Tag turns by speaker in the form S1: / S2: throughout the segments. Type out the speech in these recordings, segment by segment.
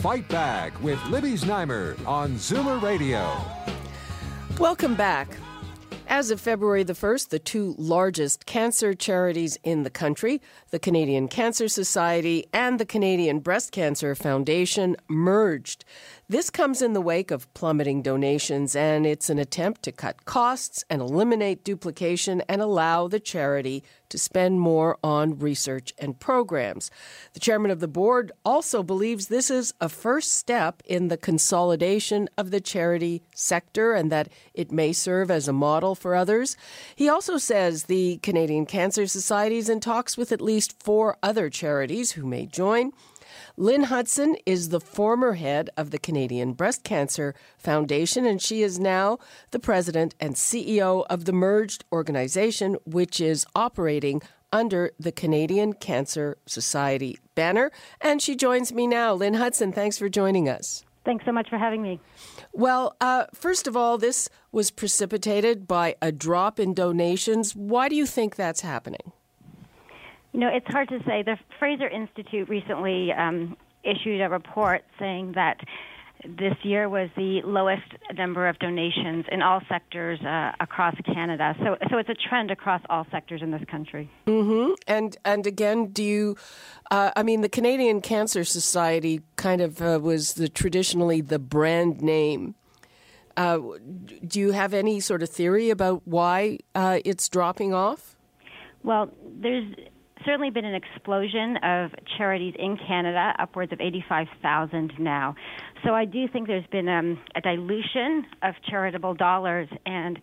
S1: Fight Back with Libby Znaimer on Zoomer Radio.
S2: Welcome back. As of February the 1st, the two largest cancer charities in the country, the Canadian Cancer Society and the Canadian Breast Cancer Foundation, merged. This comes in the wake of plummeting donations, and it's an attempt to cut costs and eliminate duplication and allow the charity to spend more on research and programs. The chairman of the board also believes this is a first step in the consolidation of the charity sector and that it may serve as a model for others. He also says the Canadian Cancer Society is in talks with at least four other charities who may join. Lynne Hudson is the former head of the Canadian Breast Cancer Foundation, and she is now the president and CEO of the merged organization, which is operating under the Canadian Cancer Society banner. And she joins me now. Lynne Hudson, thanks for joining us.
S3: Thanks so much for having me.
S2: Well, uh, first of all, this was precipitated by a drop in donations. Why do you think that's happening?
S3: You know, it's hard to say. The Fraser Institute recently um, issued a report saying that this year was the lowest number of donations in all sectors uh, across Canada. So, so it's a trend across all sectors in this country.
S2: Mm-hmm. And and again, do you? Uh, I mean, the Canadian Cancer Society kind of uh, was the traditionally the brand name. Uh, do you have any sort of theory about why uh, it's dropping off?
S3: Well, there's certainly been an explosion of charities in Canada, upwards of 85,000 now. So I do think there's been um, a dilution of charitable dollars and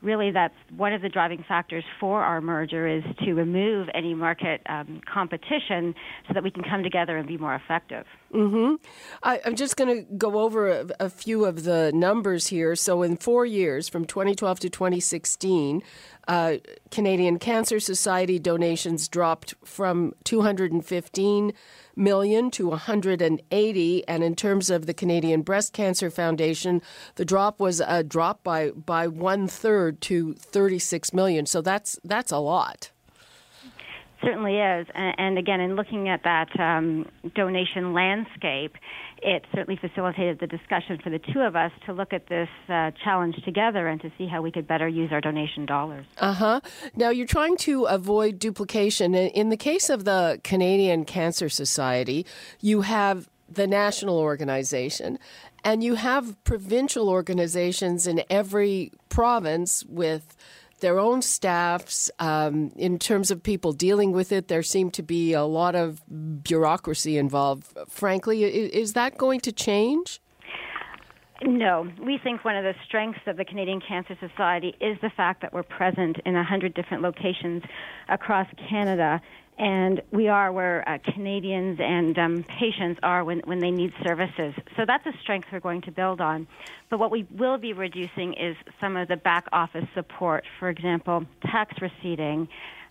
S3: really that's one of the driving factors for our merger is to remove any market um, competition so that we can come together and be more effective.
S2: Mm-hmm. I, am just going to go over a, a, few of the numbers here. So, in four years, from 2012 to 2016, uh, Canadian Cancer Society donations dropped from 215 million to 180, and in terms of the Canadian Breast Cancer Foundation, the drop was a drop by by one third to 36 million. So that's that's a lot
S3: certainly is. And, and, again, in looking at that um, donation landscape, it certainly facilitated the discussion for the two of us to look at this uh, challenge together and to see how we could better use our donation dollars.
S2: Uh huh. Now, you're trying to avoid duplication. In the case of the Canadian Cancer Society, you have the national organization. And you have provincial organizations in every province with their own staffs. Um, in terms of people dealing with it, there seemed to be a lot of bureaucracy involved. Frankly, is that going to change?
S3: No. We think one of the strengths of the Canadian Cancer Society is the fact that we're present in 100 different locations across Canada and we are where uh, Canadians and um, patients are when, when they need services. So that's a strength we're going to build on. But what we will be reducing is some of the back office support, for example, tax receipting.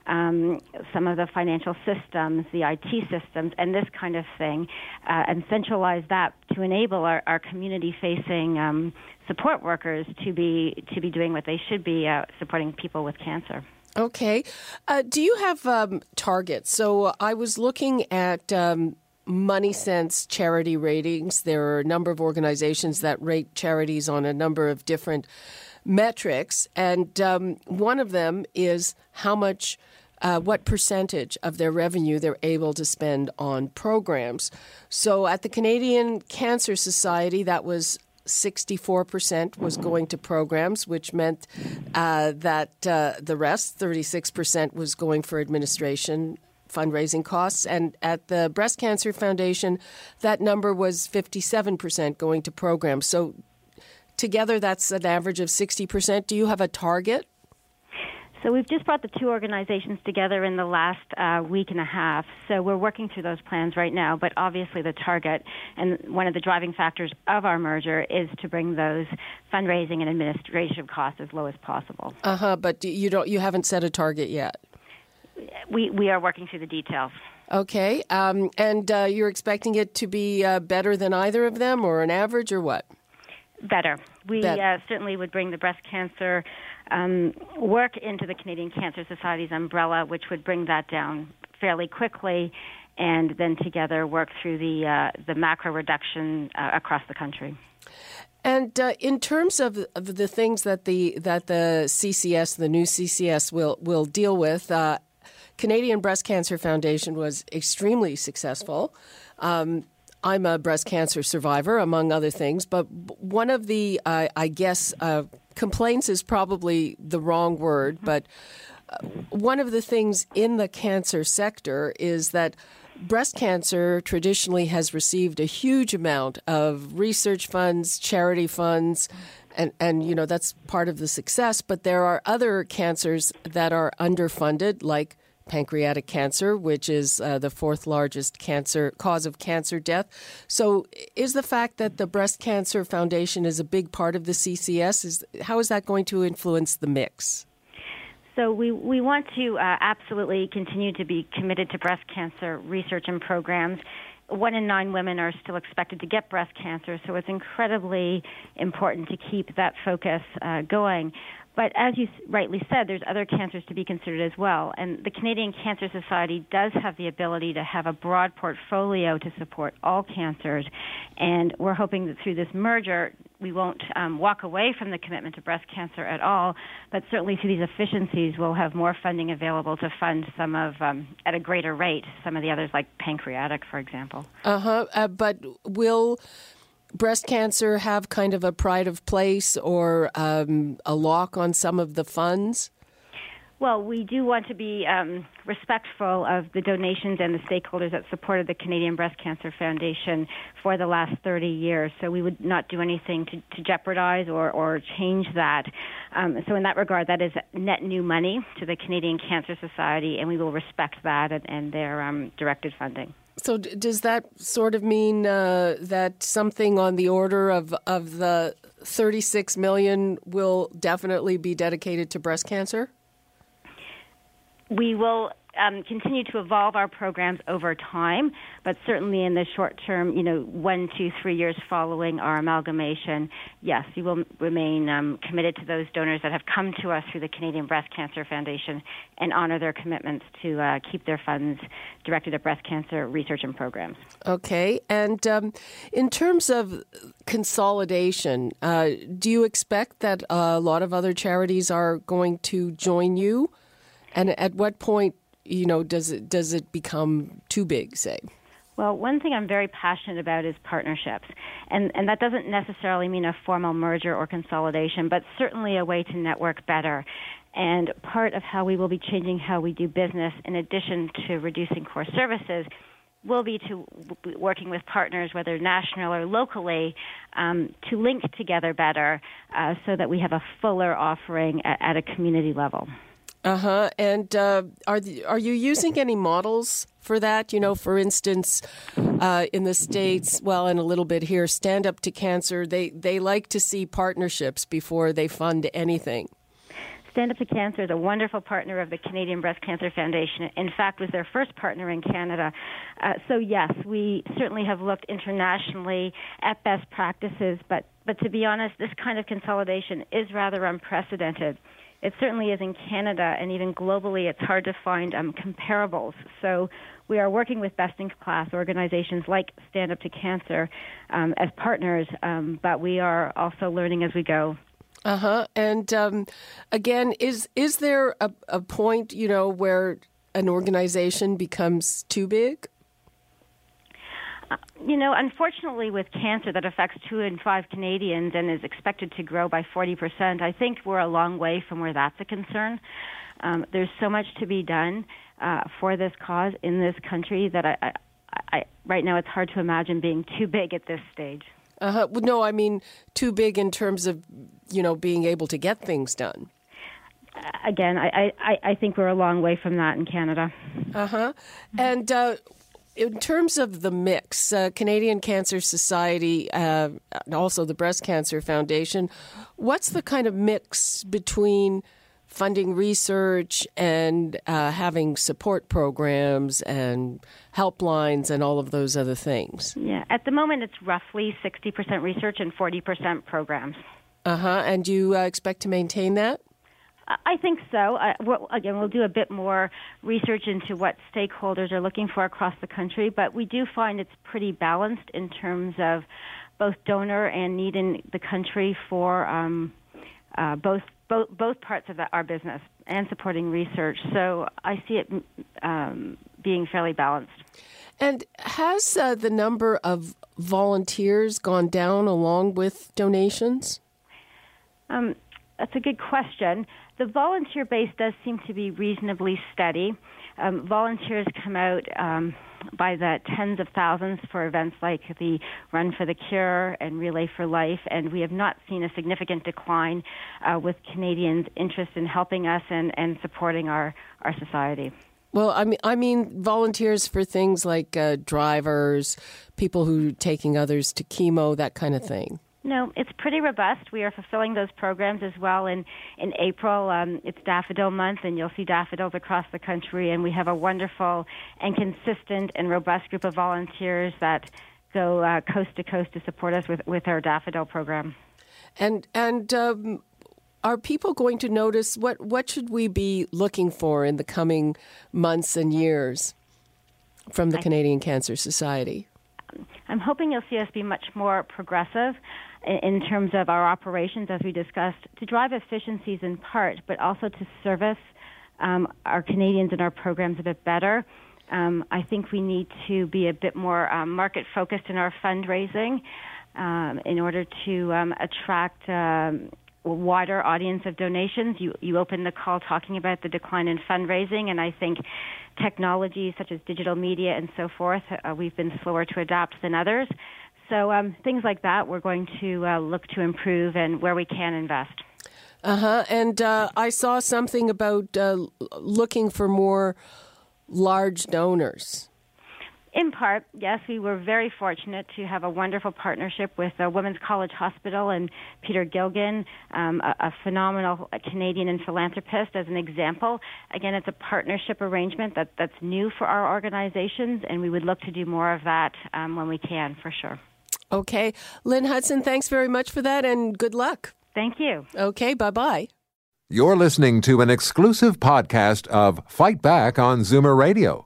S3: Um, some of the financial systems, the IT systems, and this kind of thing, uh, and centralize that to enable our, our community-facing um, support workers to be to be doing what they should be, uh, supporting people with cancer.
S2: Okay. Uh, do you have um, targets? So uh, I was looking at um, Money Sense charity ratings. There are a number of organizations that rate charities on a number of different metrics, and um, one of them is how much. Uh, what percentage of their revenue they're able to spend on programs. So at the Canadian Cancer Society, that was 64% was going to programs, which meant uh, that uh, the rest, 36%, was going for administration fundraising costs. And at the Breast Cancer Foundation, that number was 57% going to programs. So together, that's an average of 60%. Do you have a target?
S3: So we've just brought the two organizations together in the last uh, week and a half. So we're working through those plans right now. But obviously, the target and one of the driving factors of our merger is to bring those fundraising and administrative costs as low as possible.
S2: Uh huh. But you don't. You haven't set a target yet.
S3: We we are working through the details.
S2: Okay. Um, and uh, you're expecting it to be uh, better than either of them, or an average, or what?
S3: Better. We uh, certainly would bring the breast cancer um, work into the Canadian Cancer Society's umbrella, which would bring that down fairly quickly, and then together work through the uh, the macro reduction uh, across the country.
S2: And uh, in terms of, of, the things that the that the CCS, the new CCS, will will deal with, uh, Canadian Breast Cancer Foundation was extremely successful. Um, I'm a breast cancer survivor, among other things, but one of the, I guess, uh, complaints is probably the wrong word, mm-hmm. but uh, one of the things in the cancer sector is that breast cancer traditionally has received a huge amount of research funds, charity funds, and, and you know that's part of the success. But there are other cancers that are underfunded, like pancreatic cancer, which is uh, the fourth largest cancer cause of cancer death. So, is the fact that the Breast Cancer Foundation is a big part of the CCS is how is that going to influence the mix?
S3: So we, we want to uh, absolutely continue to be committed to breast cancer research and programs. One in nine women are still expected to get breast cancer, so it's incredibly important to keep that focus uh, going. But as you rightly said, there's other cancers to be considered as well. And the Canadian Cancer Society does have the ability to have a broad portfolio to support all cancers. And we're hoping that through this merger, we won't um, walk away from the commitment to breast cancer at all, but certainly through these efficiencies, we'll have more funding available to fund some of, um, at a greater rate, some of the others like pancreatic, for example.
S2: Uh-huh. Uh, but will breast cancer have kind of a pride of place or um, a lock on some of the funds?
S3: Well, we do want to be um, respectful of the donations and the stakeholders that supported the Canadian Breast Cancer Foundation for the last 30 years. So we would not do anything to, to jeopardize or, or change that. Um, so, in that regard, that is net new money to the Canadian Cancer Society, and we will respect that and, and their um, directed funding.
S2: So, d- does that sort of mean uh, that something on the order of of the 36 million will definitely be dedicated to breast cancer?
S3: We will um, continue to evolve our programs over time, but certainly in the short term, you know, one, two, three years following our amalgamation, yes, we will remain um, committed to those donors that have come to us through the Canadian Breast Cancer Foundation and honor their commitments to uh, keep their funds directed at breast cancer research and programs.
S2: Okay, and um, in terms of consolidation, uh, do you expect that a lot of other charities are going to join you? And at what point you know, does it does it become too big? Say.
S3: Well, one thing I'm very passionate about is partnerships. And, and that doesn't necessarily mean a formal merger or consolidation, but certainly a way to network better. And part of how we will be changing how we do business, in addition to reducing core services, will be to working with partners, whether national or locally, um, to link together better uh, so that we have a fuller offering at, at a community level.
S2: Uh huh. And uh, are the, are you using any models for that? You know, for instance, uh, in the states, well, and a little bit here, Stand Up to Cancer. They they like to see partnerships before they fund anything.
S3: Stand Up to Cancer is a wonderful partner of the Canadian Breast Cancer Foundation. In fact, was their first partner in Canada. Uh, so yes, we certainly have looked internationally at best practices, but but to be honest, this kind of consolidation is rather unprecedented it certainly is in Canada and even globally, it's hard to find um, comparables. So we are working with best in class organizations like Stand Up to Cancer um, as partners, um, but we are also learning as we go.
S2: Uh huh. And um, again, is is there a, a point you know where an organization becomes too big?
S3: You know, unfortunately, with cancer that affects two in five Canadians and is expected to grow by 40%, I think we're a long way from where that's a concern. Um, there's so much to be done uh, for this cause in this country that I, I, I, right now it's hard to imagine being too big at this stage.
S2: Uh-huh. No, I mean too big in terms of you know being able to get things done.
S3: again, I, I, I think we're a long way from that in Canada.
S2: Uh-huh. And uh, in terms of the mix, uh, Canadian Cancer Society uh, and also the Breast Cancer Foundation, what's the kind of mix between funding research and uh, having support programs and helplines and all of those other things?
S3: Yeah, at the moment it's roughly 60% research and 40% programs.
S2: Uh huh. And you uh, expect to maintain that?
S3: I think so. Uh, well, again, we'll do a bit more research into what stakeholders are looking for across the country, but we do find it's pretty balanced in terms of both donor and need in the country for um, uh, both, both both parts of the, our business and supporting research. So I see it um, being fairly balanced.
S2: And has uh, the number of volunteers gone down along with donations?
S3: Um, that's a good question. The volunteer base does seem to be reasonably steady. Um, volunteers come out um, by the tens of thousands for events like the Run for the Cure and Relay for Life, and we have not seen a significant decline uh, with Canadians' interest in helping us and, and supporting our, our society.
S2: Well, I mean, I mean volunteers for things like uh, drivers, people who are taking others to chemo, that kind of thing.
S3: No, it's pretty robust. We are fulfilling those programs as well. In in April, um, it's Daffodil Month, and you'll see daffodils across the country. And we have a wonderful and consistent and robust group of volunteers that go uh, coast to coast to support us with with our daffodil program.
S2: And and um, are people going to notice what what should we be looking for in the coming months and years from the I, Canadian Cancer Society?
S3: I'm hoping you'll see us be much more progressive in terms of our operations, as we discussed, to drive efficiencies in part, but also to service um, our Canadians and our programs a bit better. Um, I think we need to be a bit more um, market focused in our fundraising um, in order to um, attract um, wider audience of donations. You, you opened the call talking about the decline in fundraising, and I think technologies such as digital media and so forth, uh, we've been slower to adapt than others. So um, things like that, we're going to uh, look to improve and where we can invest.
S2: Uh huh. And uh, I saw something about uh, looking for more large donors.
S3: In part, yes, we were very fortunate to have a wonderful partnership with the Women's College Hospital and Peter Gilgan, um, a, a, phenomenal Canadian and philanthropist, as an example. Again, it's a partnership arrangement that, that's new for our organizations, and we would look to do more of that um, when we can, for sure.
S2: Okay. Lynne Hudson, thanks very much for that and good luck.
S3: Thank you.
S2: Okay, bye bye.
S1: You're listening to an exclusive podcast of Fight Back on Zoomer Radio,